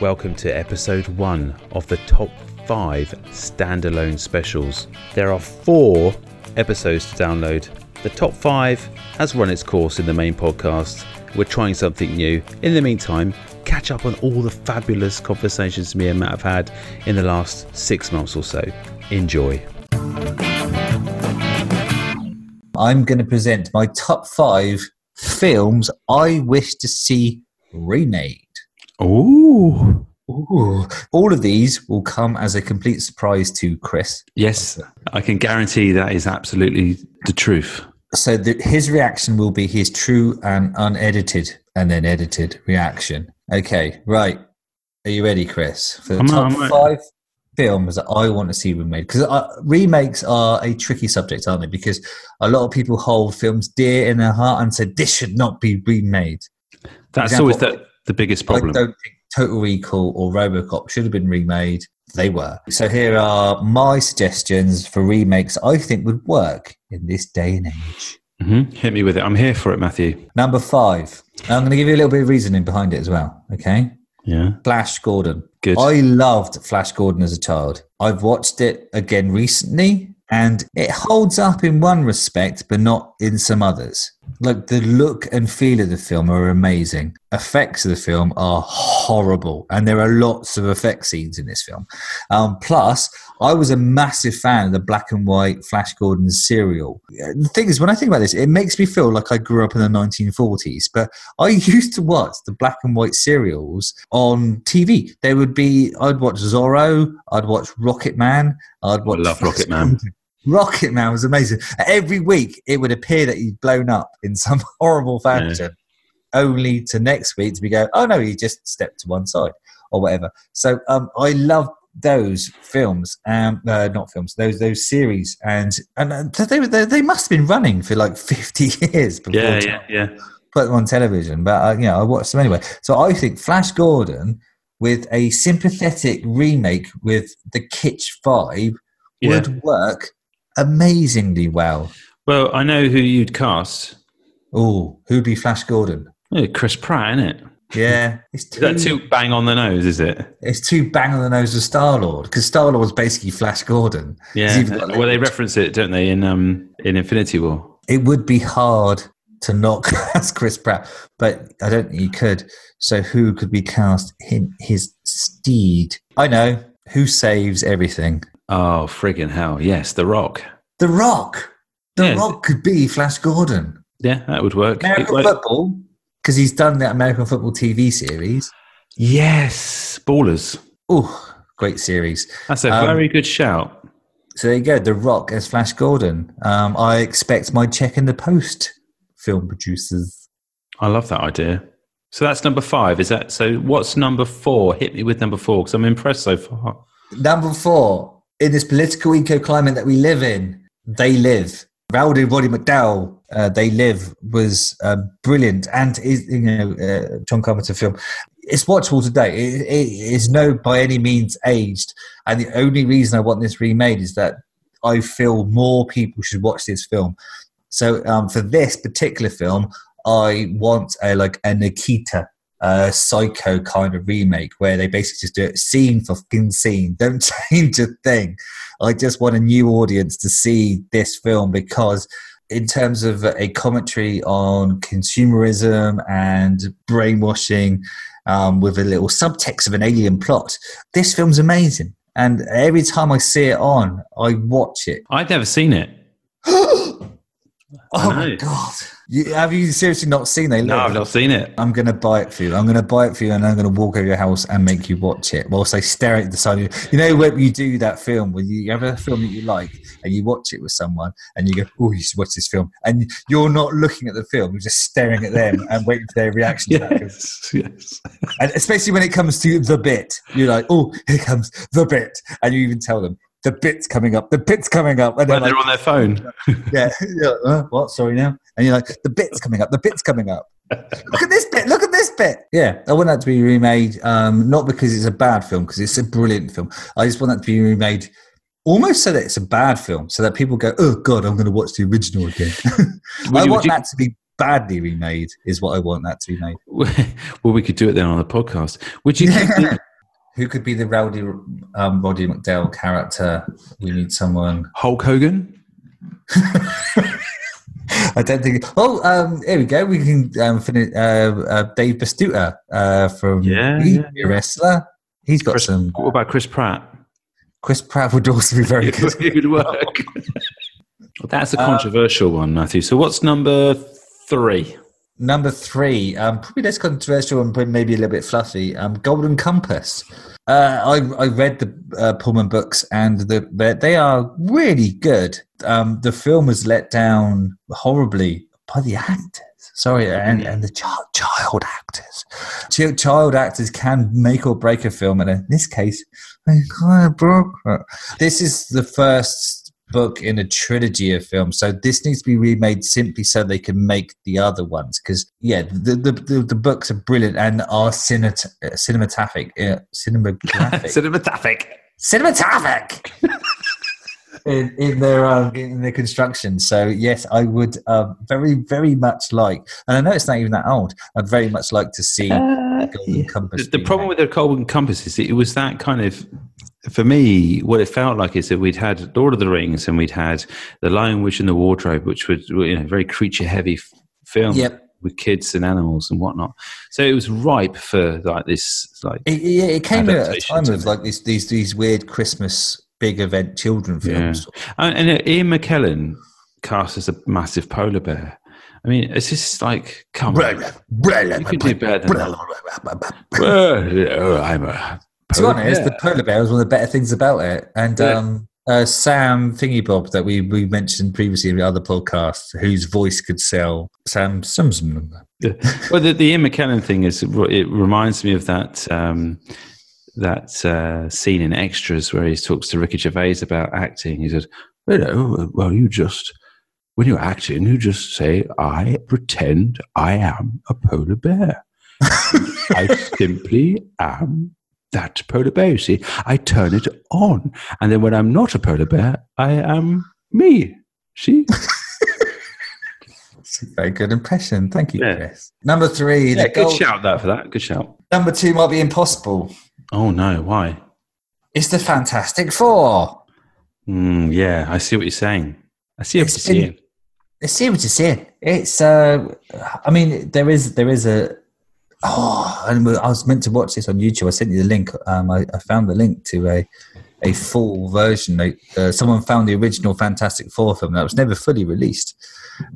Welcome to episode one of the top five standalone specials. There are four episodes to download. The top five has run its course in the main podcast. We're trying something new. In the meantime, catch up on all the fabulous conversations me and Matt have had in the last six months or so. Enjoy. I'm going to present my top five films I wish to see remade. Ooh. Ooh. All of these will come as a complete surprise to Chris. Yes, I can guarantee that is absolutely the truth. So the, his reaction will be his true and unedited and then edited reaction. Okay, right. Are you ready, Chris? For the I'm top not- five films that I want to see remade. Because uh, remakes are a tricky subject, aren't they? Because a lot of people hold films dear in their heart and said this should not be remade. That's example, always the, the biggest problem. I don't think Total Recall or Robocop should have been remade. They were. So here are my suggestions for remakes I think would work in this day and age. hmm Hit me with it. I'm here for it, Matthew. Number five. I'm going to give you a little bit of reasoning behind it as well. Okay. Yeah. Flash Gordon. Good. I loved Flash Gordon as a child. I've watched it again recently and it holds up in one respect, but not in some others. Like the look and feel of the film are amazing. Effects of the film are horrible, and there are lots of effect scenes in this film. Um, plus, I was a massive fan of the black and white Flash Gordon serial. The thing is, when I think about this, it makes me feel like I grew up in the 1940s. But I used to watch the black and white serials on TV. There would be, I'd watch Zorro, I'd watch Rocket Man, I'd watch. I love Flash Rocket Man. Gordon. Rocket Man was amazing. Every week, it would appear that he'd blown up in some horrible fashion, only to next week to be go, oh no, he just stepped to one side or whatever. So um, I love those films, um, uh, not films, those those series, and and uh, they, they they must have been running for like fifty years before Yeah, yeah, yeah. put them on television. But uh, you know, I watched them anyway. So I think Flash Gordon with a sympathetic remake with the kitsch vibe Yeah. would work amazingly well. Well, I know who you'd cast. Oh, who'd be Flash Gordon? Yeah, Chris Pratt, isn't it? Yeah, it's Is that too, too bang on the nose, is it? it's too bang on the nose of Star Lord because Star Lord's basically Flash Gordon. Yeah. got Well, they reference it, don't they, in um in Infinity War? it would be hard to not cast Chris Pratt, but I don't think you could. So who could be cast in his steed? I know who saves everything. Oh, friggin' hell! Yes, The Rock. The Rock. The Yeah. Rock could be Flash Gordon. Yeah, that would work. American It football, because he's done the American football TV series. Yes, Ballers. Oh, great series. That's a Um, very good shout. So there you go. The Rock as Flash Gordon. Um, I expect my check in the post, film producers. I love that idea. So that's number five. Is that so? What's number four? Hit me with number four because I'm impressed so far. Number four, in this political eco climate that we live in, They Live. Rowdy Roddy McDowell, uh, They Live was uh, brilliant, and is you know uh, John Carpenter film. It's watchable today. It, it is no by any means aged, and the only reason I want this remade is that I feel more people should watch this film. So um, for this particular film, I want a like a Nikita uh, psycho kind of remake where they basically just do it scene for fucking scene. Don't change a thing. I just want a new audience to see this film because, in terms of a commentary on consumerism and brainwashing, um, with a little subtext of an alien plot, this film's amazing. And every time I see it on, I watch it. I've never seen it. Oh, oh my god! You, have you seriously not seen They No? I've not seen it. I'm going to buy it for you. I'm going to buy it for you, and I'm going to walk over your house and make you watch it whilst I stare at the side of you. You know when you do that film when you have a film that you like and you watch it with someone and you go, "Oh, you should watch this film," and you're not looking at the film, you're just staring at them and waiting for their reaction. to that. Yes, yes. And especially when it comes to the bit, you're like, "Oh, here comes the bit," and you even tell them. The bit's coming up. The bit's coming up. And When they're like, on their phone. yeah, yeah uh, what? Sorry now. And you're like, the bit's coming up. The bit's coming up. Look at this bit. Look at this bit. Yeah, I want that to be remade. Um, not because it's a bad film, because it's a brilliant film. I just want that to be remade almost so that it's a bad film, so that people go, "Oh God, I'm going to watch the original again." I want you- that to be badly remade. Is what I want that to be made. well, we could do it then on the podcast. Would you? the- Who could be the rowdy um, Roddy McDowell character? We need someone. Hulk Hogan? I don't think. Oh, um, here we go. We can um, finish. Uh, uh, Dave Bautista uh, from Yeah, he- yeah, yeah. a wrestler. He's got Chris- some. What about Chris Pratt? Chris Pratt would also be very good. it would work. That's a controversial one, Matthew. So what's number three? Number three, um, probably less controversial and maybe a little bit fluffy. Um, Golden Compass. Uh, I, I read the uh, Pullman books and the, they- they are really good. Um, the film was let down horribly by the actors. Sorry, and, and the child, child actors. Ch- Child actors can make or break a film, and in this case, they kind of broke. This is the first book in a trilogy of films, so this needs to be remade simply so they can make the other ones. Because yeah, the the, the the books are brilliant and are cinemat- uh, cinematographic, uh, cinematographic, Cinematographic. cinematographic. In, in their um, in their construction, so yes, I would um, very very much like, and I know it's not even that old. I'd very much like to see Golden Compass. The, the problem with the Golden Compass is it was that kind of, for me, what it felt like is that we'd had Lord of the Rings and we'd had The Lion, Witch, and the Wardrobe, which was you know very creature heavy f- film Yep. with kids and animals and whatnot. So it was ripe for like this, like It, it, it came at a time of like these these these weird Christmas big event children films. and, and uh, Ian McKellen cast as a massive polar bear. I mean, it's just like, come on, you can do better than that. Well, I'm a To be honest, the polar bear was one of the better things about it. And Yeah. um, uh, Sam Thingy Bob that we, we mentioned previously in the other podcast, whose voice could sell Sam Sumsum. well, the, the Ian McKellen thing is it reminds me of that um, that uh, scene in Extras where he talks to Ricky Gervais about acting. He says, "You know, well, you just when you're acting, you just say, I pretend I am a polar bear. I simply am." That polar bear, you see, I turn it on, and then when I'm not a polar bear, I am me. See, It's a very good impression. Thank you, Yeah. Chris. Number three, yeah, the good gold- shout that for that. Good shout. number two might be impossible. Oh no, why? It's the Fantastic Four. Mm, yeah, I see what you're saying. I see what you're been- saying. I see what you're saying. It's, uh, I mean, there is there is a. Oh, and I was meant to watch this on YouTube. I sent you the link. Um, I, I found the link to a a full version. Uh, someone found the original Fantastic Four film that was never fully released,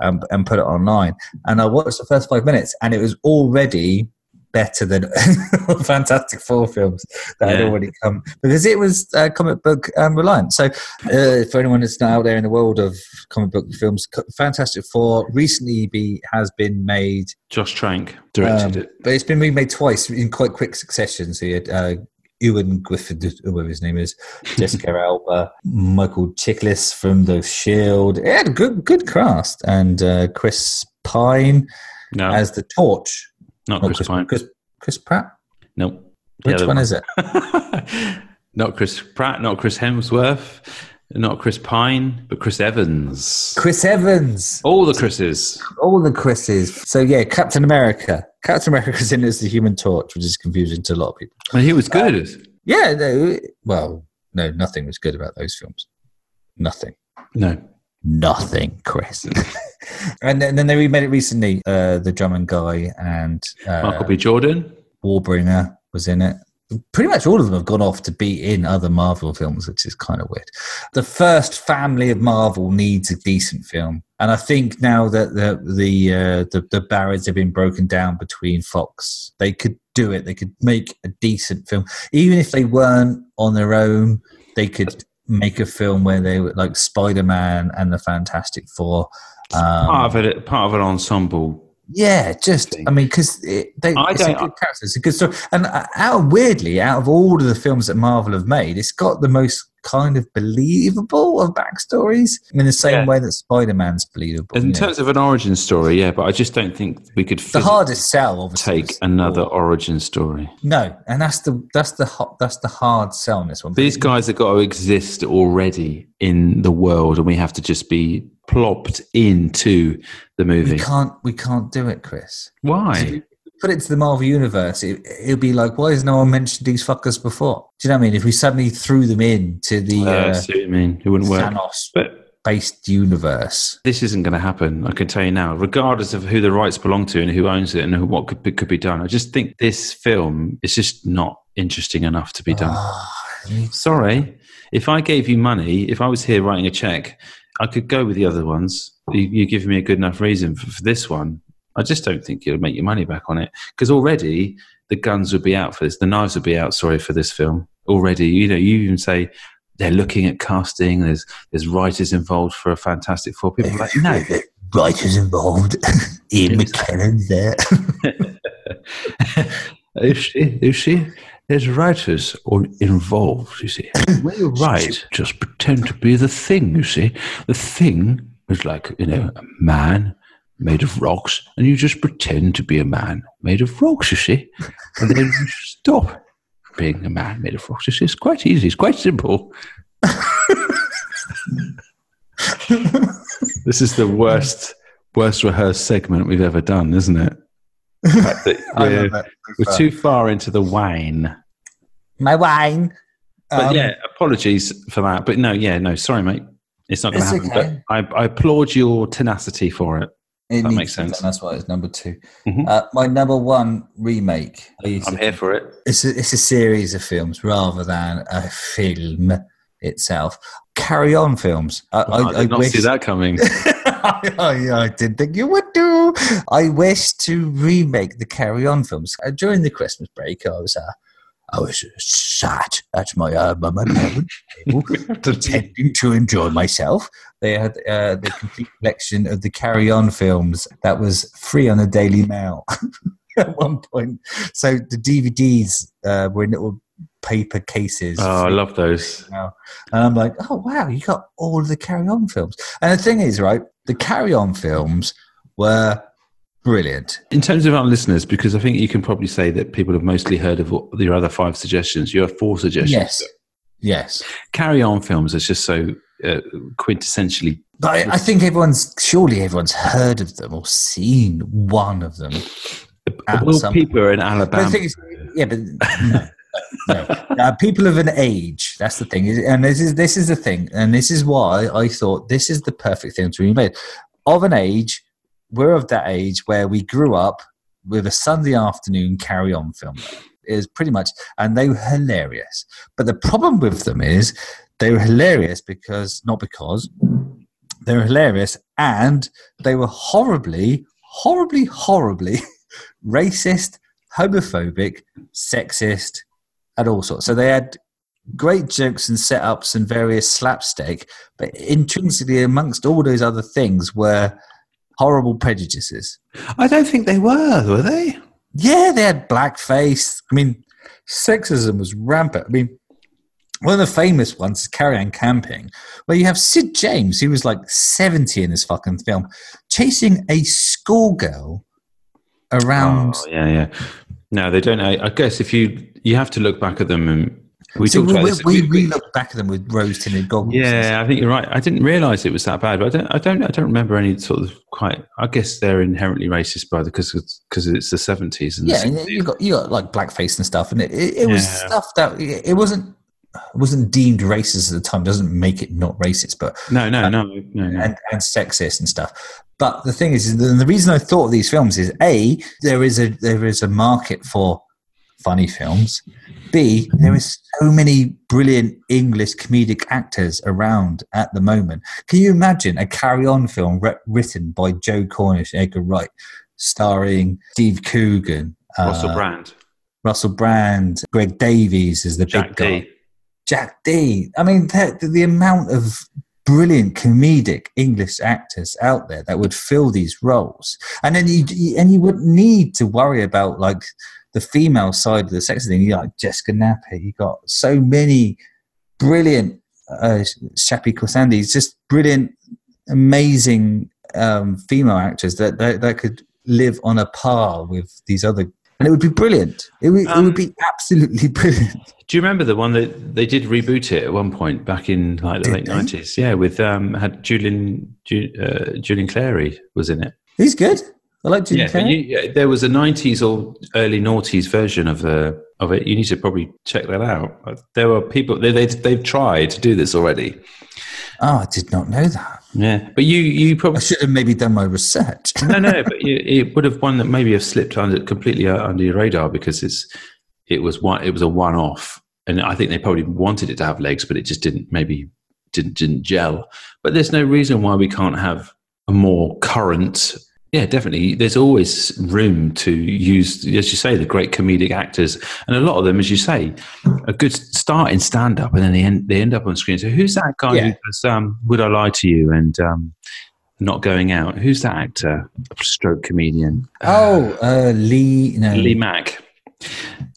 um, and put it online. And I watched the first five minutes, and it was already better than Fantastic Four films that had already come because it was uh, comic book um, reliant. So, uh, for anyone that's not out there in the world of comic book films, Fantastic Four recently be has been made, Josh Trank directed um, it. but it's been remade twice in quite quick succession. So you had uh, Ewan Griffith, or whatever his name is, Jessica Alba, Michael Chiklis from The Shield. It had a good good cast, and uh, Chris Pine No, as the Torch. Not Not Chris Pine. Chris, Chris Pratt. Nope. Which one is it? not Chris Pratt, not Chris Hemsworth, not Chris Pine, but Chris Evans. Chris Evans. All the Chris's. All the Chris's. So yeah, Captain America. Captain America's in as the Human Torch, which is confusing to a lot of people. And he was good. Uh, yeah. No, well, no, nothing was good about those films. Nothing. no. Nothing, Chris. and, then, then they remade it recently. Uh, the Drummond guy and uh, Michael B. Jordan. Warbringer was in it. Pretty much all of them have gone off to be in other Marvel films, which is kind of weird. The first family of Marvel needs a decent film, and I think now that the the uh, the, the barriers have been broken down between Fox, they could do it. They could make a decent film, even if they weren't on their own. They could make a film where they were like Spider Man and the Fantastic Four. Um, part of it, part of an ensemble. yeah, just thing. I mean, because they I it's don't- good character, it's a good story, and uh, out weirdly, out of all of the films that Marvel have made, it's got the most kind of believable of backstories in the same Yeah. way that Spider-Man's believable. In you know. terms of an origin story, yeah, but I just don't think we could the hardest sell, obviously, take another origin story. No, and that's the that's the hot that's the hard sell in this one. These guys have got to exist already in the world, and we have to just be plopped into the we movie. can't we can't do it, Chris. Why? Put it to the Marvel universe. It, it'll be like, why has no one mentioned these fuckers before? Do you know what I mean? If we suddenly threw them in to the Uh, I uh, see what you mean. It wouldn't work. Thanos But based universe, this isn't going to happen. I can tell you now, regardless of who the rights belong to and who owns it and who, what could be, could be done. I just think this film is just not interesting enough to be done. Ah, Sorry, if I gave you money, if I was here writing a check, I could go with the other ones. You, you give me a good enough reason for, for this one. I just don't think you'll make your money back on it because already the guns would be out for this. The knives would be out. Sorry for this film already. You know, you even say they're looking at casting. There's there's writers involved for a Fantastic Four. People are like no. writers involved. Ian Yes. McKellen's there. you see, you see, there's writers all involved. You see, when you write, just pretend to be the thing. You see, the thing is like you know a man made of rocks, and you just pretend to be a man made of rocks. You see, and then you stop being a man made of rocks. You see, it's quite easy. It's quite simple. this is the worst, worst rehearsed segment we've ever done, isn't it? The fact that we're- we're too far into the wine. My wine. But Um, yeah, apologies for that. But no, yeah, no, sorry, mate. It's not going to happen. okay. But I, I applaud your tenacity for it. It that makes sense. That's why it's number 2 Mhm. Uh, my number one remake. I'm here for it. It's a, it's a series of films rather than a film itself. Carry on films. I, I, did not wish, see that coming. I, I didn't think you would do. I wish to remake the Carry On films. Uh, during the Christmas break, I was uh, I was sat at my uh, my my parents' table, pretending to enjoy myself. They had uh, the complete collection of the Carry On films that was free on the Daily Mail at one point. So the DVDs uh, were in little paper cases. oh, I love those. And I'm like, oh wow, you got all of the Carry On films. And the thing is, right, the Carry On films were brilliant. In terms of our listeners, because I think you can probably say that people have mostly heard of your other five suggestions. You have four suggestions. Yes, yes. Carry on films is just so uh, quintessentially. But I, I think everyone's surely everyone's heard of them or seen one of them. Well, some- people are in But Alabama. thing is, yeah, but no, no. Uh, people of an age. That's the thing, and this is this is the thing, and this is why I thought this is the perfect thing to be made Of an age, we're of that age where we grew up with a Sunday afternoon carry on film. It was pretty much, and they were hilarious. But the problem with them is they were hilarious because not because they were hilarious, and they were horribly, horribly, horribly racist, homophobic, sexist, and all sorts. So they had great jokes and setups and various slapstick, but intrinsically amongst all those other things were horrible prejudices. I don't think they were, were they? Yeah, they had blackface. I mean, sexism was rampant. I mean, one of the famous ones is Carry On Camping, where you have Sid James, who was like 70 in this fucking film, chasing a schoolgirl around. Oh, yeah, yeah. No, they don't. I, I guess if you you have to look back at them and we talked we, about we, we, we look back at them with rose tinted goggles. yeah, I think you're right. I didn't realise it was that bad, but I don't. I don't. I don't remember any sort of quite. I guess they're inherently racist, by the because because it's the seventies and yeah, the and you got you got like blackface and stuff, and it, it, it was Yeah. stuff that it wasn't it wasn't deemed racist at the time. Doesn't make it not racist, but no, no, no, no, no. and, and sexist and stuff. But the thing is, is the, the reason I thought of these films is a there is a there is a market for funny films. B there is so many brilliant English comedic actors around at the moment. Can you imagine a Carry On film writ- written by Joe Cornish, Edgar Wright, starring Steve Coogan, Russell uh, Brand, Russell Brand, Greg Davies is the Jack big guy. D. Jack Dee. I mean, the, the amount of brilliant comedic English actors out there that would fill these roles, and then you- and you wouldn't need to worry about like the female side of the sex thing. You got like Jessica Knappett. You got so many brilliant uh, Shappi Khorsandi just brilliant, amazing um, female actors that, that that could live on a par with these other, and it would be brilliant. It would, it Um, would be absolutely brilliant. Do you remember the one that they did reboot it at one point back in like the Did late nineties? Yeah, with um had Julian Ju, uh, Julian Clary was in it. He's good. I like Jim Yeah, you, yeah, there was a nineties or early noughties version of the of it. You need to probably check that out. There were people they, they they've tried to do this already. Oh, I did not know that. Yeah, but you you I probably should have maybe done my research. no no, but you, it would have one that maybe have slipped under completely under your radar because it's it was one it was a one off, and I think they probably wanted it to have legs, but it just didn't maybe didn't didn't gel. But there's no reason why we can't have a more current. Yeah, definitely. There's always room to use, as you say, the great comedic actors, and a lot of them, as you say, a good start in stand up, and then they end they end up on screen. So who's that guy who does um, "Would I Lie to You" and um, not going out? Who's that actor? Stroke comedian. oh, uh, Lee. No, Lee Mack.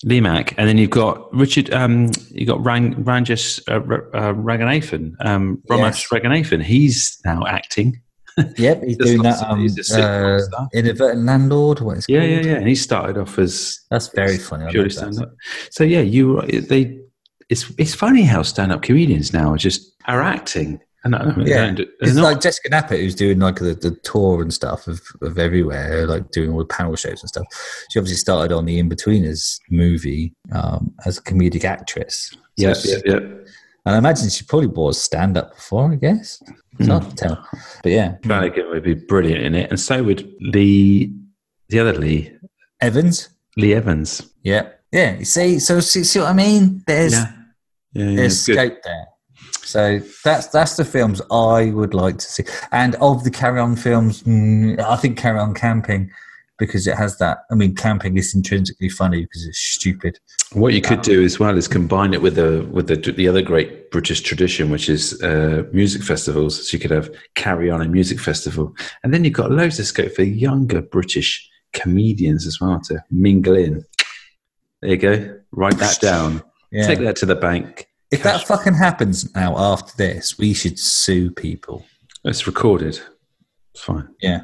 Lee Mack, and then you've got Richard. Um, you've got Rang, Ranjis uh, R- uh, Ranganathan. Um, Romesh Yes. Ranganathan. He's now acting. Yep, he's doing that. Um, are uh, inadvertent landlord. What is Yeah, called? yeah, yeah. And he started off as That's very funny. Purely stand up. So yeah, you they. It's it's funny how stand up comedians now are just are acting. And I don't, Yeah. It's not- like Jessica Knappett, who's doing like the, the tour and stuff of, of everywhere, like doing all the panel shows and stuff. She obviously started on the Inbetweeners movie um, as a comedic actress. So she- yeah, yeah. And I imagine she probably was stand up before, I guess. It's hard to tell. But yeah, Flanagan would be brilliant in it, and so would Lee, the other Lee, Evans. Lee Evans. Yeah. Yeah. You see, so see, see what I mean? There's Yeah, yeah, yeah. there's good. scope there. So that's that's the films I would like to see. And of the Carry On films, mm, I think Carry On Camping because it has that. I mean, camping is intrinsically funny because it's stupid. What you could do as well is combine it with the with the the other great British tradition, which is uh, music festivals. So you could have carry on a music festival, and then you've got loads of scope for younger British comedians as well to mingle in. There you go. Write that down. Yeah. Take that to the bank. if that fucking happens now after this, we should sue people. It's recorded. It's fine. Yeah.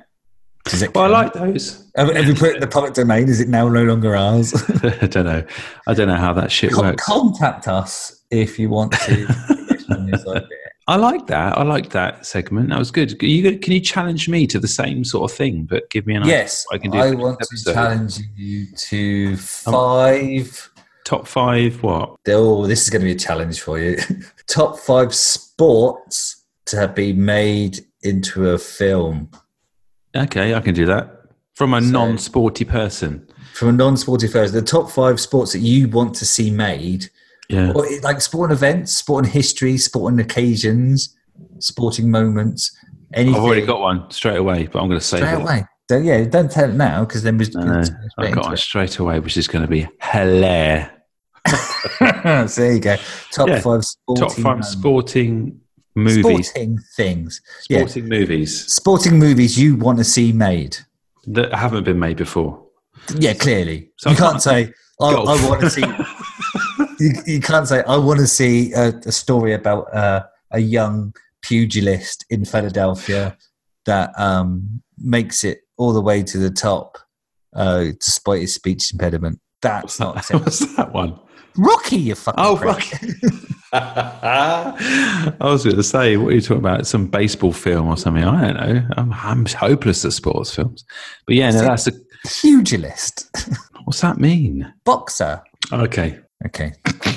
Does it Well, I like those. Have, have we put it in the public domain? Is it now no longer ours? I don't know. I don't know how that shit Con- works. contact us if you want to. get on this idea. I like that. I like that segment. That was good. Can you, can you challenge me to the same sort of thing, but give me an idea yes, I can do. I want this to challenge you to five. Top five. What? Oh, this is going to be a challenge for you. Top five sports to be made into a film Okay, I can do that from a So- non-sporty person. from a non-sporty person, The top five sports that you want to see made, Yeah. or like sporting events, sporting history, sporting occasions, sporting moments. Anything. I've already got one straight away, but I'm going to save straight it. away. Don't, yeah, don't tell it now because then we're No, I've got one straight away, which is going to be hilarious. so there you go. Top Yeah, five sporting Top five sporting movies. sporting things. Yeah, Sporting movies sporting movies you want to see made. that haven't been made before. Yeah, clearly. So you I can't can't- say, I, I want to see. you, you can't say, I want to see a, a story about uh, a young pugilist in Philadelphia that um, makes it all the way to the top uh, despite his speech impediment. That's not acceptable. What's that one? Rocky, you fucking Oh, prick. Rocky. I was going to say, what are you talking about? Some baseball film or something? I don't know. I'm, I'm hopeless at sports films. But yeah, no, that's a. Pugilist. What's that mean? Boxer. Okay. Okay.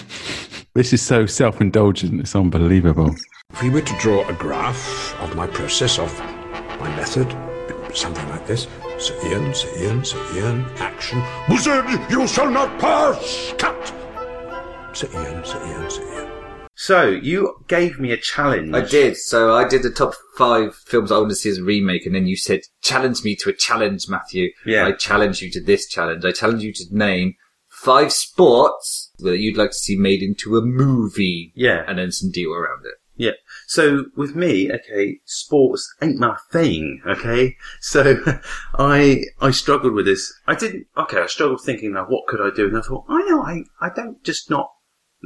This is so self indulgent. It's unbelievable. If we were to draw a graph of my process, of my method, something like this Sir Ian, Sir Ian, Sir Ian, action. Wizard, you shall not pass! Cut! Ian, Ian, Ian. So, you gave me a challenge. I did. So I did the top five films I want to see as a remake, and then you said, challenge me to a challenge, Matthew. Yeah. I challenge you to this challenge. I challenge you to name five sports that you'd like to see made into a movie. Yeah. And then some deal around it. Yeah. So with me, okay, sports ain't my thing. Okay. So I I struggled with this. I didn't. Okay, I struggled thinking now what could I do, and I thought I know I I don't just not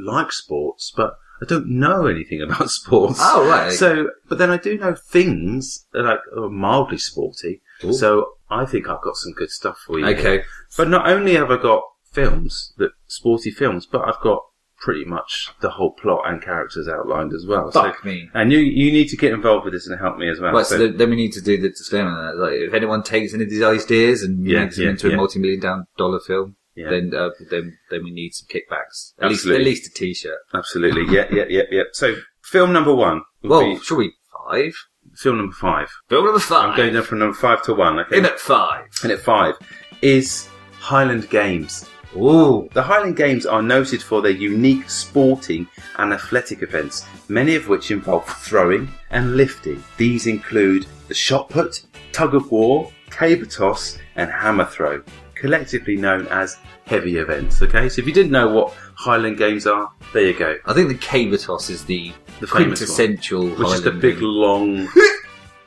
like sports, but I don't know anything about sports. Oh, right. So, but then I do know things that like are mildly sporty. Ooh. So I think I've got some good stuff for you. here. Okay. But not only have I got films that sporty films, but I've got pretty much the whole plot and characters outlined as well. Fuck so, me. and you you need to get involved with this and help me as well. Right, so So- then- we need to do the disclaimer. Like, if anyone takes any of these ideas and Yeah, makes them into yeah. a multi-million down dollar film, Yeah. then uh, then then we need some kickbacks. At least at least a t-shirt. Absolutely. Yeah, yeah, yeah, yeah. So film number one. would Well, be shall we five? film number five. Film number 5 I'm going down from number five to one. Okay. in at five. And at five is Highland Games. Ooh, The Highland Games are noted for their unique sporting and athletic events, many of which involve throwing and lifting. These include the shot put, tug of war, caber toss, and hammer throw, collectively known as heavy events. Okay, so if you didn't know what Highland Games are, there you go. I think the caber toss is the, The famous quintessential Which is the big thing. long.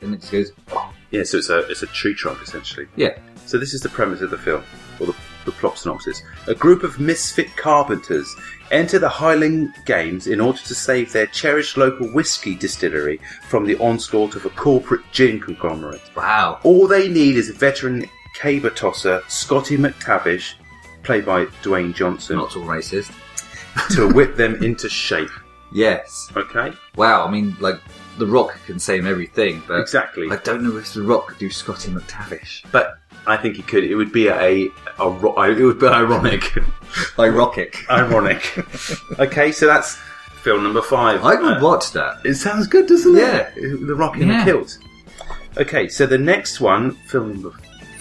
And it just goes, Yeah, so it's a it's a tree trunk essentially. yeah. So this is the premise of the film, or the, the plot synopsis. A group of misfit carpenters enter the Highland Games in order to save their cherished local whiskey distillery from the onslaught of a corporate gin conglomerate. Wow. All they need is a veteran caber tosser Scotty McTavish, played by Dwayne Johnson, Not all racist. to whip them into shape. Yes. Okay? Wow. I mean, like The Rock can say everything, but Exactly. I don't know if The Rock could do Scotty McTavish. But I think he could. It would be a, a ro- it would be ironic. Ironic. Ironic. okay, so that's film number five. I would Uh, watch that. It sounds good, doesn't it? Yeah. The Rock in Yeah. the kilt. Okay, so the next one, film number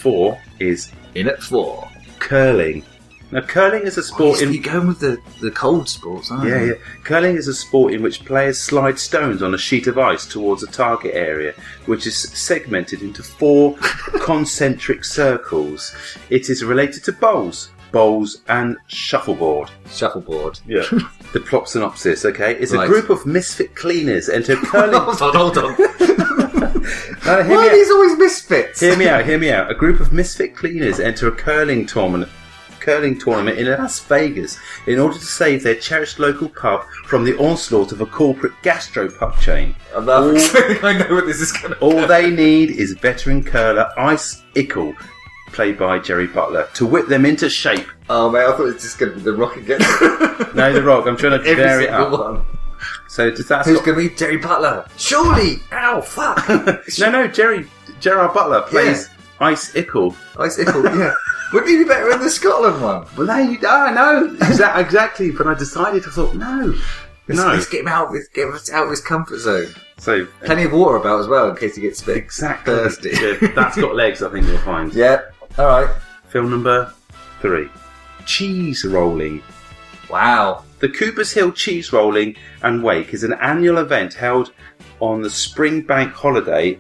four, is In at four. curling. Now, curling is a sport You're in. going with the, the cold sports, aren't Yeah, you? yeah. Curling is a sport in which players slide stones on a sheet of ice towards a target area, which is segmented into four concentric circles. It is related to bowls, bowls, and shuffleboard. Shuffleboard. Yeah. the plot synopsis, okay? It's Right. a group of misfit cleaners enter curling. hold on, hold on. No, Why are out. these always misfits? Hear me out, hear me out. A group of misfit cleaners enter a curling tournament curling tournament in Las Vegas in order to save their cherished local pub from the onslaught of a corporate gastro pub chain. I'm not- I know what this is going to All they need is veteran curler Ice Ickle, played by Jerry Butler, to whip them into shape. Oh man, I thought it was just going to be The Rock again. No, The Rock, I'm trying to Every vary it single up. one. So does that Who's going to be Jerry Butler? Surely! Ow, fuck! No, no, Jerry Gerard Butler plays Ice Ickle. Ice Ickle, yeah. Wouldn't he be better in the Scotland one? Well, no, you, ah, no, exa- exactly. But I decided, I thought, no, Let's, no. let's get him out of his, get him out of his comfort zone. So Plenty of water about as well in case he gets a bit exactly, thirsty. Yeah, that's got legs. I think you'll find. yeah, alright. Film number three: cheese rolling. Wow. The Coopers Hill Cheese Rolling and Wake is an annual event held on the spring bank holiday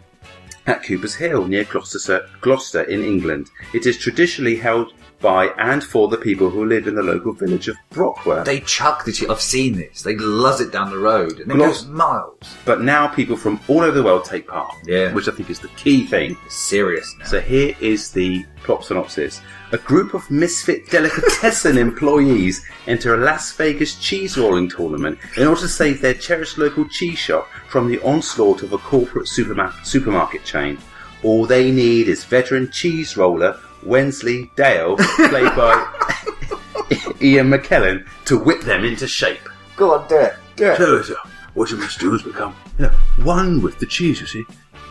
at Coopers Hill near Gloucester, Gloucester in England. It is traditionally held by and for the people who live in the local village of Brockworth. They chuck the cheese. I've seen this. They luzz it down the road and it goes miles. but now people from all over the world take part, Yeah. which I think is the key thing. It's serious now. So here is the plot synopsis. A group of misfit delicatessen employees enter a Las Vegas cheese rolling tournament in order to save their cherished local cheese shop from the onslaught of a corporate superma- supermarket chain. All they need is veteran cheese roller Wensley Dale, played by Ian McKellen, to whip them into shape. Go on, do it. Do it. So, so what you must do is become you know, one with the cheese, you see.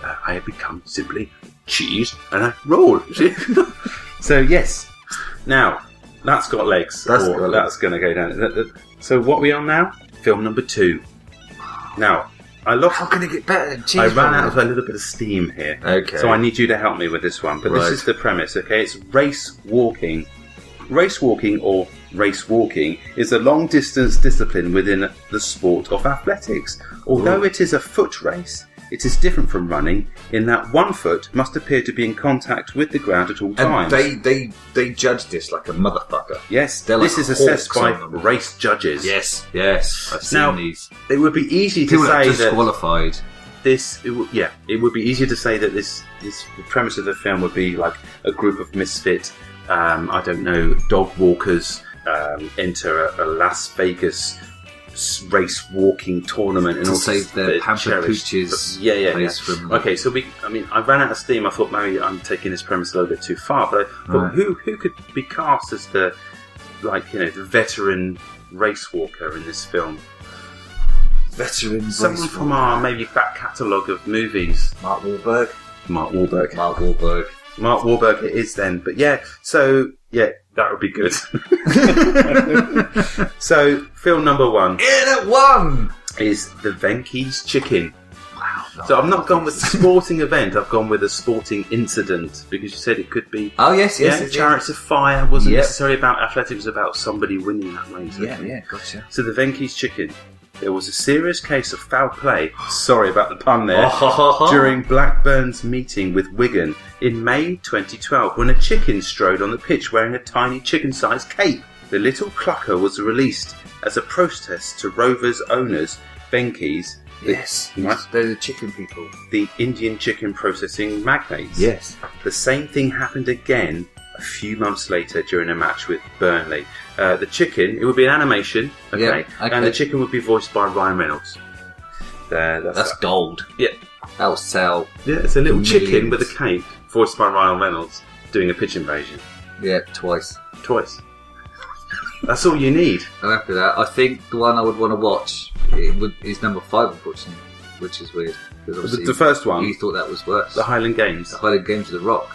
Uh, I have become simply cheese and I roll, you see. so, yes. Now, that's got legs. That's or got legs. that's going to go down. So, what we on now? Film number two. Now, I lost. How can it get better than cheese? I ran out of a little bit of steam here. Okay. So I need you to help me with this one. But Right. this is the premise, okay? It's race walking. Race walking or race walking is a long distance discipline within the sport of athletics. Although it is a foot race, it is different from running in that one foot must appear to be in contact with the ground at all And times. they, they, they judge this like a motherfucker. yes, they're this like is assessed by race judges. Yes, yes. I've seen Now, these. It would be easy to People that are say that disqualified. this it w- yeah it would be easier to say that this this the premise of the film would be like a group of misfit um, I don't know dog walkers um, enter a, a Las Vegas race walking tournament and To also save the they're Pampered. Pooches Yeah, yeah, yeah. from- Okay, so we. I mean, I ran out of steam. I thought maybe I'm taking this premise a little bit too far, but I thought Right. who who could be cast as the like you know the veteran race walker in this film? Veteran Someone from our maybe back catalogue of movies. Mark Wahlberg. Mark Wahlberg. Mark Wahlberg. Mark Wahlberg it is then. But yeah, so yeah, that would be good. so film number one In at one. is the Venky's Chicken. Wow. So I've not gone with a sporting event. I've gone with a sporting incident because you said it could be. Oh yes, yes, yeah, yes, Chariots of Fire wasn't Yep. necessarily about athletics. It was about somebody winning that race. Yeah, yeah, gotcha. So the Venky's Chicken. There was a serious case of foul play. Sorry about the pun there. during Blackburn's meeting with Wigan in May 2012 when a chicken strode on the pitch wearing a tiny chicken sized cape. The little clucker was released as a protest to Rovers owners, Venky's, the, yes, Right. they're the chicken people. the Indian chicken processing magnates. Yes. The same thing happened again a few months later during a match with Burnley. Uh, the chicken, it would be an animation, okay, Yeah, okay. and the chicken would be voiced by Ryan Reynolds. That's, That's gold. Yeah. That'll sell. Yeah, it's a little Millions. chicken with a cape, voiced by Ryan Reynolds, doing a pitch invasion Yeah, twice. twice. That's all you need. I'm happy with that. I think the one I would want to watch it would, is number five, unfortunately, which is weird. Because The, the first one, you thought that was worse. the Highland Games. The Highland Games of the Rock.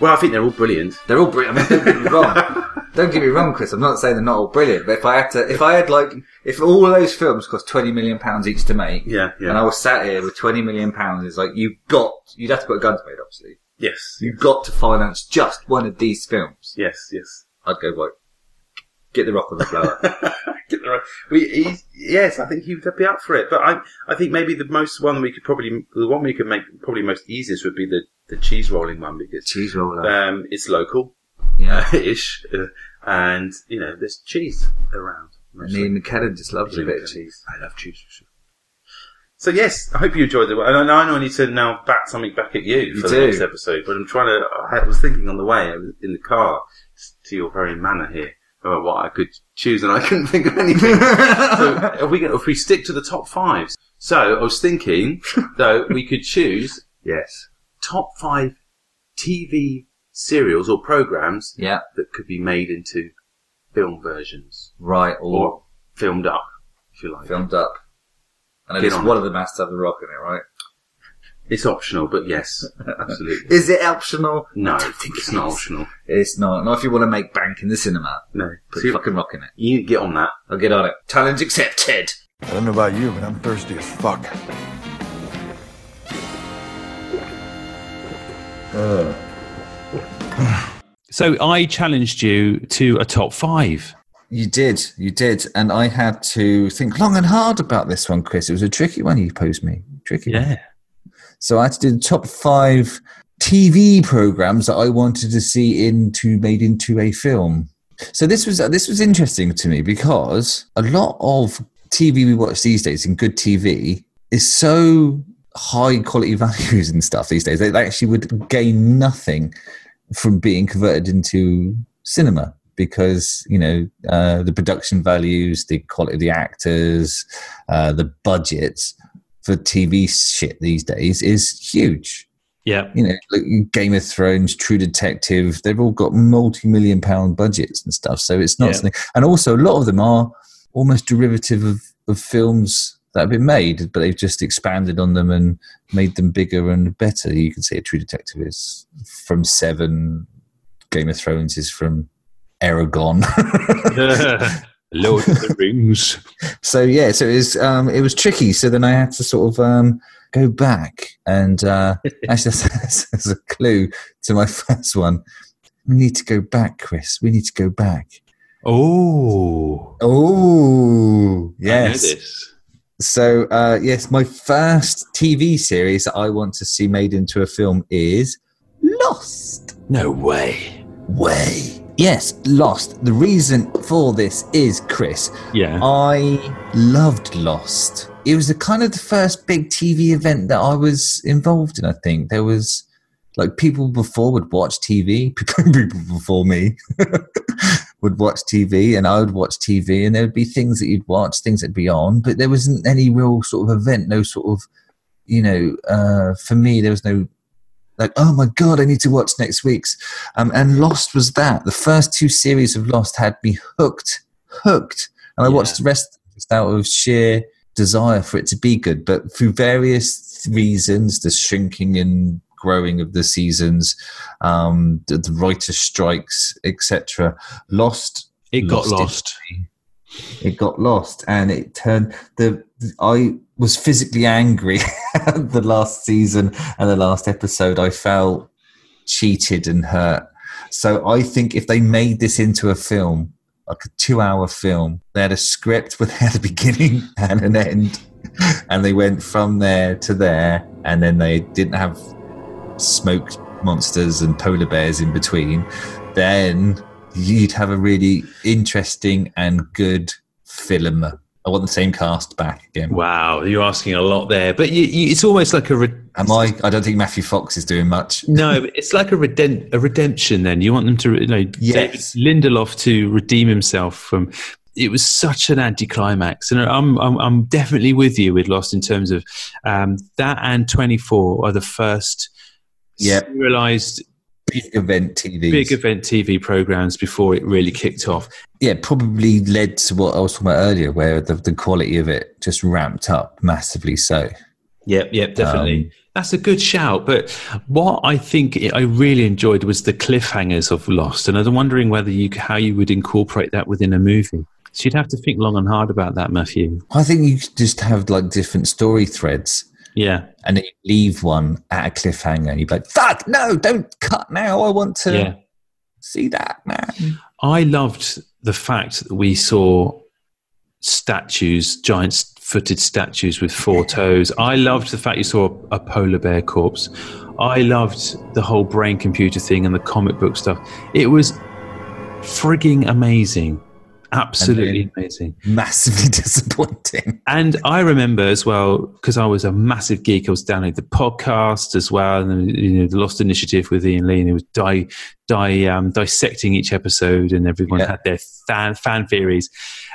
Well, I think they're all brilliant. They're all brilliant. I mean, don't get me wrong. don't get me wrong, Chris. I'm not saying they're not all brilliant, but if I had to, if I had like, if all of those films cost 20 million pounds each to make, Yeah, yeah. and I was sat here with 20 million pounds, it's like, you've got, you'd have to put a gun to it, obviously. Yes, You've got to finance just one of these films. yes, yes. I'd go, like, get the rock on the blower. Get the right- we, yes, I think he would be up for it. But I, I think maybe the most one we could probably, the one we could make probably most easiest would be the, the cheese rolling one because Cheese roller. um, it's local yeah. ish, uh, and you know there's cheese around. mostly. Ian McKellen just loves a bit of cheese. I love cheese. So yes, I hope you enjoyed it. And I know I know I need to now bat something back at you, You for do. the next episode, but I'm trying to. I was thinking on the way in the car to your very manner here about what I could choose, and I couldn't think of anything. so are we if we stick to the top fives? So I was thinking though we could choose Yes. top five TV serials or programs Yeah. that could be made into film versions Right. Or, or filmed up, if you like. filmed up. And at Get least on one it. of them has to have the rock in it, right? It's optional, but yes, absolutely. Is it optional? No, I don't think it's it not is. optional. It's not. Not if you want to make bank in the cinema. No, Put So fucking rock in it. you get on that. I'll get on it. Challenge accepted. I don't know about you, but I'm thirsty as fuck. So I challenged you to a top five. You did, you did, and I had to think long and hard about this one, Chris. It was a tricky one you posed me, tricky. one. Yeah. So I had to do the top five TV programs that I wanted to see into made into a film. So this was this was interesting to me because a lot of TV we watch these days in good TV is so high quality values and stuff these days. They actually would gain nothing from being converted into cinema because you know uh, the production values, the quality of the actors, uh, the budgets for TV shit these days is huge. Yeah. You know, like Game of Thrones, True Detective, they've all got multi-million pound budgets and stuff. So it's not Yeah. something. And also, a lot of them are almost derivative of, of films that have been made, but they've just expanded on them and made them bigger and better. You can say a True Detective is from Seven. Game of Thrones is from Aragon. Lord of the Rings. so yeah, so it was um, it was tricky. So then I had to sort of um, go back and uh, actually that's, that's a clue to my first one. We need to go back, Chris. We need to go back. Oh. Oh yes. So uh, yes, my first TV series that I want to see made into a film is Lost. No way. Way. Yes, Lost. The reason for this is Chris. Yeah. I loved Lost. It was the kind of the first big TV event that I was involved in. I think there was like people before would watch TV. People before me would watch TV and I would watch TV and there would be things that you'd watch, things that'd be on, but there wasn't any real sort of event, no sort of, you know, uh, for me, there was no like, oh my God, I need to watch next week's. Um, and Lost was that. The first two series of Lost had me hooked, hooked. And I Yeah. watched the rest just out of sheer desire for it to be good. But through various reasons, the shrinking and growing of the seasons, um, the, the writer strikes, etc., Lost It got Lost it. lost. it got lost and it turned the i was physically angry the last season and the last episode i felt cheated and hurt so i think if they made this into a film like a two hour film they had a script with a beginning and an end and they went from there to there and then they didn't have smoked monsters and polar bears in between then you'd have a really interesting and good film. I want the same cast back again. Wow, you're asking a lot there, but you, you, it's almost like a re- Am I? I don't think Matthew Fox is doing much. no. It's like a redemp- a redemption. Then you want them to, you know, Yes. David Lindelof to redeem himself from. It was such an anticlimax, and I'm I'm, I'm definitely with you with Lost in terms of um, that and 24 are the first Yep. serialized Big event TV. big event TV programs before it really kicked off. yeah, probably led to what I was talking about earlier, where the, the quality of it just ramped up massively. So Yep, yep, definitely. Um, That's a good shout. But what I think I really enjoyed was the cliffhangers of Lost, and I'm wondering whether you how you would incorporate that within a movie. So you'd have to think long and hard about that, Matthew. I think you could just have like different story threads. Yeah, And then you leave one at a cliffhanger. and You'd be like, "Fuck, no! Don't cut now. I want to yeah. see that man." I loved the fact that we saw statues, giant footed statues with four toes. I loved the fact you saw a polar bear corpse. I loved the whole brain computer thing and the comic book stuff. It was frigging amazing. Absolutely amazing. Massively disappointing. And I remember as well, because I was a massive geek, I was downloading the podcast as well, and you know the Lost Initiative with Ian Lee, and it was di, di, um, dissecting each episode, and everyone Yeah. had their fan, fan theories,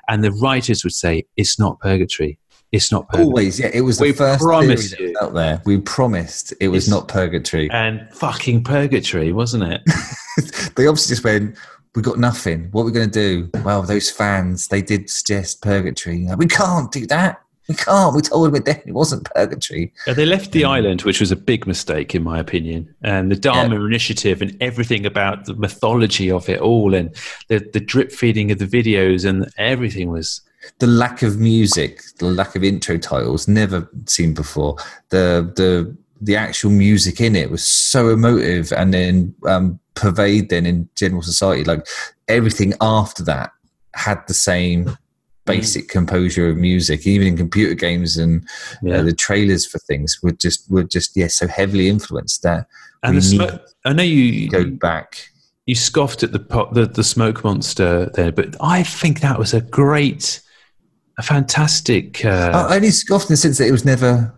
and the writers would say it's not purgatory, it's not purgatory, Always, yeah. It was the We first promise theory out there. We promised it was It's- not purgatory. and fucking purgatory, wasn't it? they obviously just went, "We got nothing. What are we going to do?" Well, those fans they did suggest purgatory. Like, we can't do that. We can't. We told them it definitely wasn't purgatory. Uh, They left the island, which was a big mistake, in my opinion. And the Dharma Initiative and everything about the mythology of it all and the, the drip feeding of the videos and everything was. The lack of music, the lack of intro titles, never seen before. The the the actual music in it was so emotive, and then um, pervade then in general society. Like everything after that had the same basic composure of music, even in computer games and Yeah. uh, the trailers for things were just were just yeah so heavily influenced that and the smoke, I know you, go back. you scoffed at the, po- the the smoke monster there, but I think that was a great, a fantastic. Uh, I only scoffed in the sense that it was never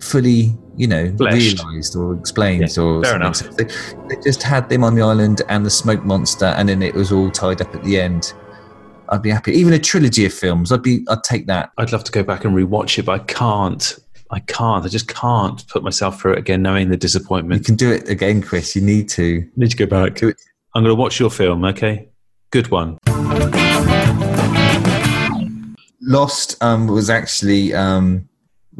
fully, you know, Fleshed. realised or explained Yeah, or fair something. So they, they just had them on the island and the smoke monster, and then it was all tied up at the end. I'd be happy. Even a trilogy of films, I'd be. I'd take that. I'd love to go back and rewatch it, but I can't. I can't. I just can't put myself through it again, knowing the disappointment. You can do it again, Chris. You need to. need to go back. I'm going to watch your film. Okay, good one. Lost um, was actually um,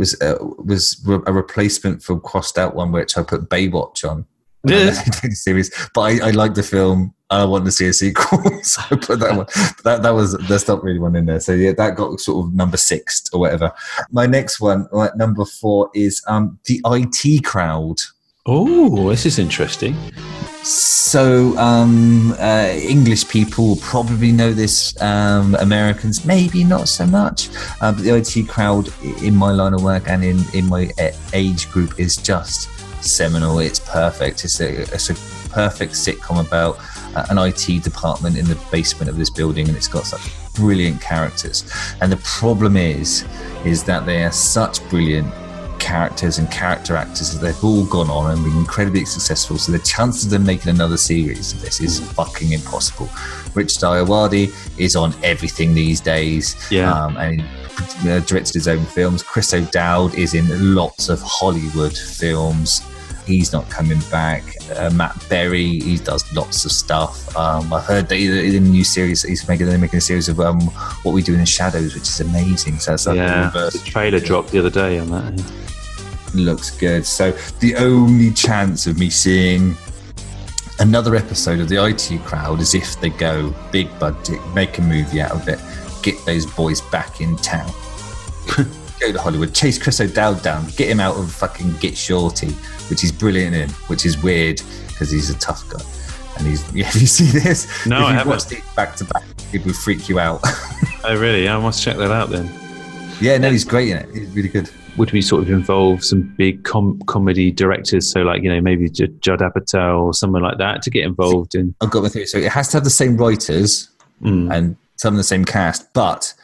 was uh, was re- a replacement for crossed out one, which I put Baywatch on. Yeah. series, but I, I like the film. I want to see a sequel, so I put that one. That that was there's not really one in there. So yeah, that got sort of number six or whatever. My next one, uh, number four, is um, the IT crowd. Oh, this is interesting. So um, uh, English people probably know this. Um, Americans maybe not so much. Uh, but the IT crowd in my line of work and in in my age group is just seminal. It's perfect. It's a it's a perfect sitcom about uh, an IT department in the basement of this building, and it's got such brilliant characters. And the problem is, is that they are such brilliant characters and character actors that they've all gone on and been incredibly successful. So the chances of them making another series of this is fucking impossible. Richard Ayoade is on everything these days. Yeah. Um, and he uh, directed his own films. Chris O'Dowd is in lots of Hollywood films. He's not coming back. Uh, Matt Berry, he does lots of stuff. Um, I heard that he's in a new series, he's making they're making a series of um, What We Do in the Shadows, which is amazing. So that's like the Yeah, reverse the trailer dropped the other day on that. yeah. Looks good. So the only chance of me seeing another episode of the IT crowd is if they go big budget, make a movie out of it, get those boys back in town. go to Hollywood, chase Chris O'Dowd down, get him out of fucking Get Shorty, which he's brilliant in, which is weird because he's a tough guy. And he's, yeah, have you seen this? No, if I haven't. watched it back to back, it would freak you out. Oh, really? I must check that out then. yeah, no, he's great in it. He's really good. Would we sort of involve some big com- comedy directors? So, like, you know, maybe J- Judd Apatow or someone like that to get involved in. I've got my theory. So it has to have the same writers Mm. and some of the same cast, but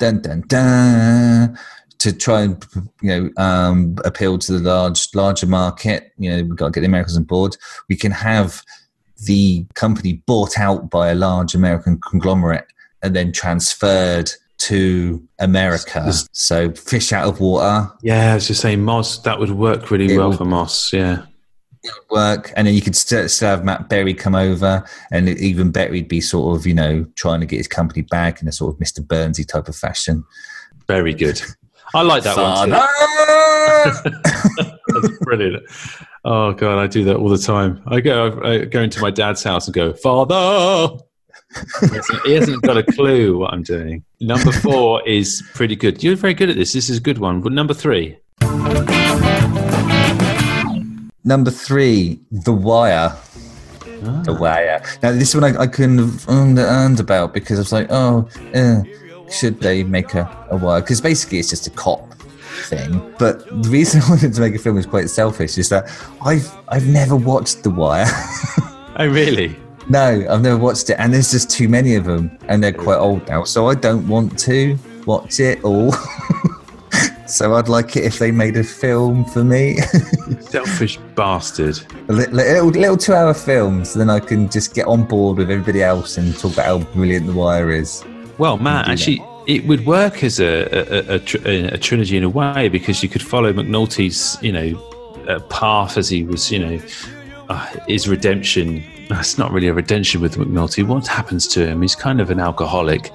dun dun dun to try and you know um, appeal to the large larger market. You know, we've got to get the Americans on board. We can have the company bought out by a large American conglomerate and then transferred to America. So fish out of water Yeah, I was just saying, Moss, that would work really It well would- for Moss. Yeah. work, and then you could still, still have Matt Berry come over, and even Berry'd be sort of you know trying to get his company back in a sort of Mr. Burnsy type of fashion. Very good. I like that one. too. That's brilliant. Oh god, I do that all the time. I go, I go into my dad's house and go, Father. He hasn't, he hasn't got a clue what I'm doing. Number four is pretty good. You're very good at this. This is a good one. But number three, Number three, The Wire. The Wire. Now, this one I, I couldn't have earned, earned about because I was like, oh, eh, should they make a, a Wire? Because basically it's just a cop thing. But the reason I wanted to make a film is quite selfish, is that I've I've never watched The Wire. oh really? No, I've never watched it, and there's just too many of them, and they're quite old now, so I don't want to watch it all. so I'd like it if they made a film for me. Selfish bastard. A li- little, little two hour films, then I can just get on board with everybody else and talk about how brilliant The Wire is. Well, Matt, do that. actually, it would work as a a, a, a trilogy in a way because you could follow McNulty's, you know, uh, path as he was, you know, uh, his redemption. It's not really a redemption with McNulty. What happens to him? He's kind of an alcoholic.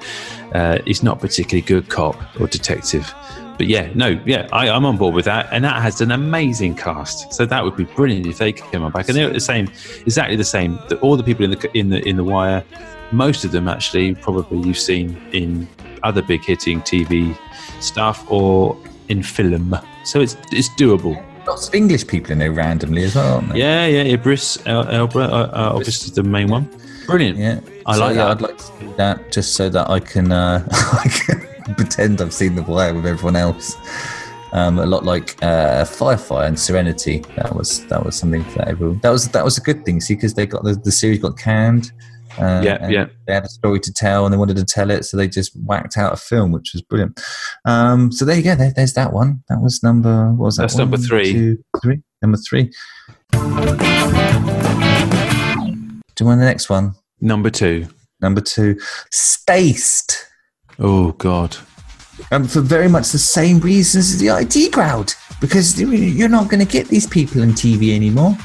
Uh, he's not particularly good cop or detective. But yeah, no, yeah, I, I'm on board with that, and that has an amazing cast. So that would be brilliant if they came on back, and they're the same, exactly the same. The, all the people in the in the in the wire, most of them actually probably you've seen in other big hitting TV stuff or in film. So it's it's doable. Lots of English people in there randomly as well, aren't there? Yeah, yeah. Idris El- Elba, uh, uh, obviously the main one. Brilliant. Yeah. I So, like yeah, that. I'd like to do that just so that I can, uh, I can pretend I've seen The Wire with everyone else. Um, a lot like uh, Firefly and Serenity. That was that was something for everyone. That was that was a good thing. See, because they got the, the series got canned. Uh, Yeah, and yeah. They had a story to tell, and they wanted to tell it, so they just whacked out a film, which was brilliant. Um, so there you go. There, there's that one. That was number. What was that? That's number three. two, three. Number three. Do you want the next one? Number two. Number two, Spaced. Oh God. Um, for very much the same reasons as the IT crowd, because you're not going to get these people on TV anymore.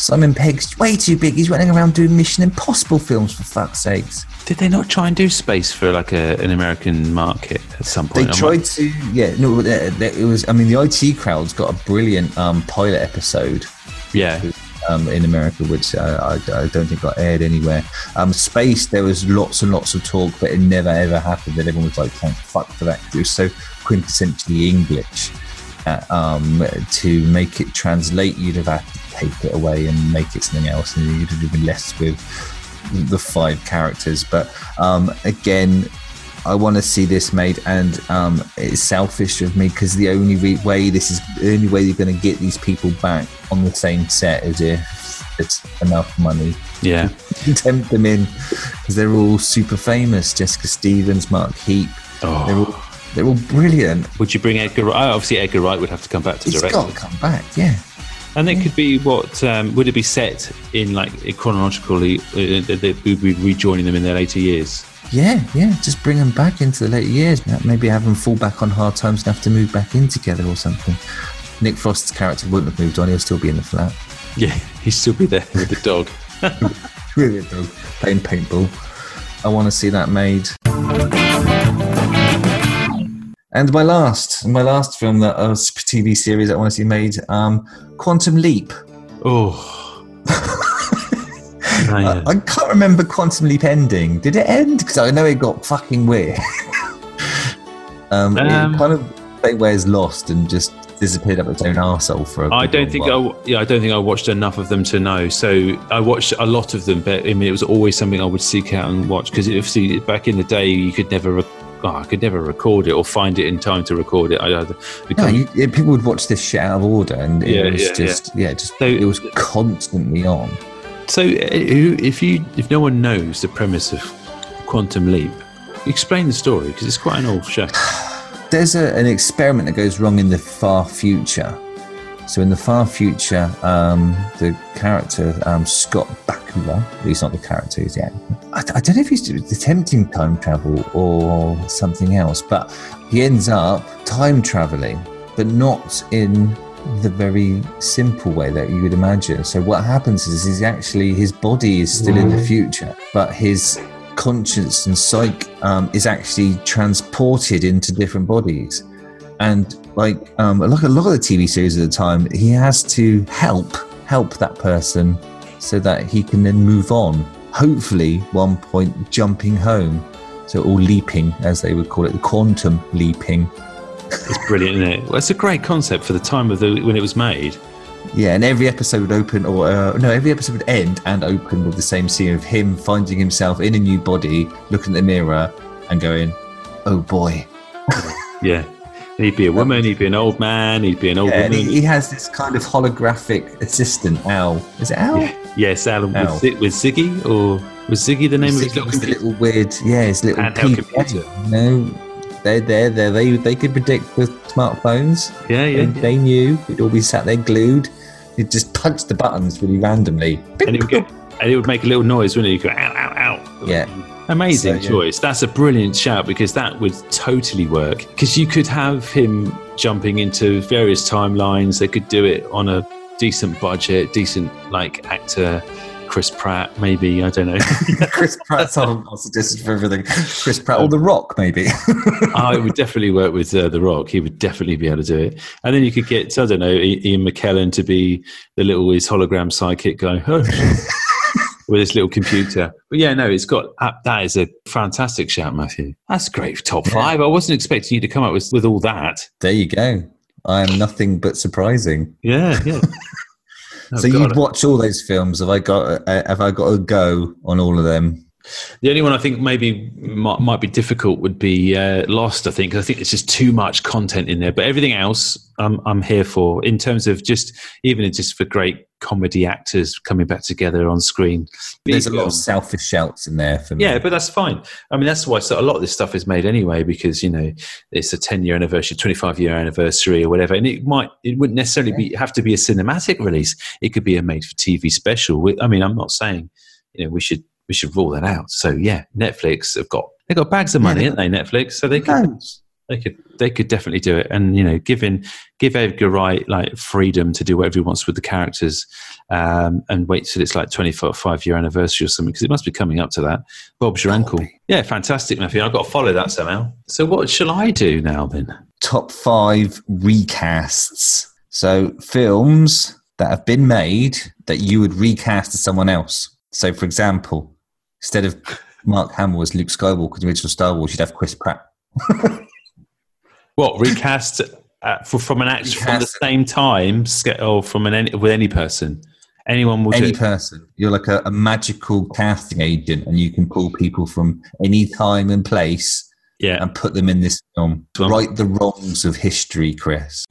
Simon Pegg's way too big. He's running around doing Mission Impossible films for fuck's sakes. Did they not try and do Spaced for like a, an American market at some They point? I'm tried to, yeah, no, uh, it was. I mean, the IT crowd's got a brilliant um, pilot episode yeah. um, in America, which uh, I, I don't think got aired anywhere. Um, Spaced, there was lots and lots of talk, but it never ever happened. That everyone was like, "Thank fuck for that." It was so quintessentially English. Um, to make it translate, you'd have had to take it away and make it something else, and you'd have been left with the five characters. But um, again, I want to see this made, and um, it's selfish of me because the only re- way this is the only way you're going to get these people back on the same set is if it's enough money Yeah. to tempt them in because they're all super famous. Jessica Stevens, Mark Heap, they're Oh, all They're all brilliant. Would you bring Edgar? Wright? oh, Obviously, Edgar Wright would have to come back to He's direct. got to come back. Yeah. And it could be what um, would it be set in like chronologically? Uh, that that we'd be rejoining them in their later years. Yeah, yeah. Just bring them back into the later years. Maybe have them fall back on hard times and have to move back in together or something. Nick Frost's character wouldn't have moved on. He'll still be in the flat. Yeah, he'd still be there with the dog. Brilliant though. Playing paintball. I want to see that made. And my last, my last film that uh, TV series that I want to see made, um, Quantum Leap. Oh, I. I can't remember Quantum Leap ending. Did it end? Because I know it got fucking weird. um, Um, it kind of like where's lost and just disappeared up its own arsehole for a I don't think I, while. w- yeah, I don't think I watched enough of them to know. So I watched a lot of them, but I mean, it was always something I would seek out and watch because obviously back in the day you could never, re- oh, I could never record it or find it in time to record it. I, I, No, you, yeah, people would watch this shit out of order, and it Yeah, was yeah, just yeah, just So- it was constantly on. so uh, if you if no one knows the premise of Quantum Leap, explain the story because it's quite an old show. There's a, an experiment that goes wrong in the far future. So in the far future, um, the character um, Scott Bakula, he's not the character, he's yeah. I, I don't know if he's attempting time travel or something else, but he ends up time traveling, but not in the very simple way that you would imagine. So what happens is he's actually his body is still in the future, but his conscience and psyche um, is actually transported into different bodies. And like um, like a lot of the TV series at the time, he has to help help that person so that he can then move on. Hopefully, one point jumping home, so all leaping as they would call it, the quantum leaping. It's brilliant, isn't it? Well, it's a great concept for the time of the when it was made. Yeah, and every episode would open, or uh, no, every episode would end and open with the same scene of him finding himself in a new body, looking in the mirror, and going, "Oh boy." Yeah. He'd be a woman, he'd be an old man, he'd be an old Yeah, and woman. he, he has this kind of holographic assistant, Al. Is it Al? Yeah. Yes, Alan Ow. with, with Ziggy, or was Ziggy the name of his Ziggy little was the little weird, yeah, his little Handheld computer. You know, they're there, there. They they could predict with smartphones. Yeah, They, yeah. they knew. We'd all be sat there glued. You'd just punch the buttons really randomly. And it would get, and it would make a little noise, wouldn't it? You go, ow, ow, ow. Yeah. Amazing So, yeah. choice. That's a brilliant shout because that would totally work. Because you could have him jumping into various timelines. They could do it on a decent budget, decent like actor. Chris Pratt, maybe I don't know. Chris Pratt's on suggested for everything. Chris Pratt or The Rock, maybe. oh, it would definitely work with uh, The Rock. He would definitely be able to do it. And then you could get, I don't know, Ian McKellen to be the little his hologram sidekick guy with his little computer. But yeah, no, it's got uh, that is a fantastic shout, Matthew. That's great. Top five. I wasn't expecting you to come up with with all that. there you go. I am nothing but surprising. Yeah, yeah. Oh, so you'd watch all those films. Have I got? Uh, have I got a go on all of them? The only one I think maybe might, might be difficult would be uh, Lost. I think I think it's just too much content in there. But everything else, I'm I'm here for in terms of just even just for great comedy actors coming back together on screen. There's a lot of selfish shouts in there for me. Yeah, but that's fine. I mean, that's why so a lot of this stuff is made anyway because you know it's a ten year anniversary, twenty five year anniversary, or whatever. And it might it wouldn't necessarily be have to be a cinematic release. It could be a made for TV special. I mean, I'm not saying you know we should we should rule that out. So yeah, Netflix have got they got bags of money, Yeah. haven't they? Netflix, so they could Loads. they could they could definitely do it. And you know, giving give Edgar Wright like freedom to do whatever he wants with the characters, um, and wait till it's like twenty five year anniversary or something because it must be coming up to that. Bob's your uncle. Yeah, fantastic, Matthew. I've got to follow that somehow. So what shall I do now then? top five recasts. So films that have been made that you would recast as someone else. So, for example, instead of Mark Hamill as Luke Skywalker in the original Star Wars, you'd have Chris Pratt. What recast uh, for, from an actor from the same time or from an any, with any person? Anyone will Any do. person. You're like a, a magical casting agent, and you can pull people from any time and place yeah. and put them in this film. Right the wrongs of history, Chris.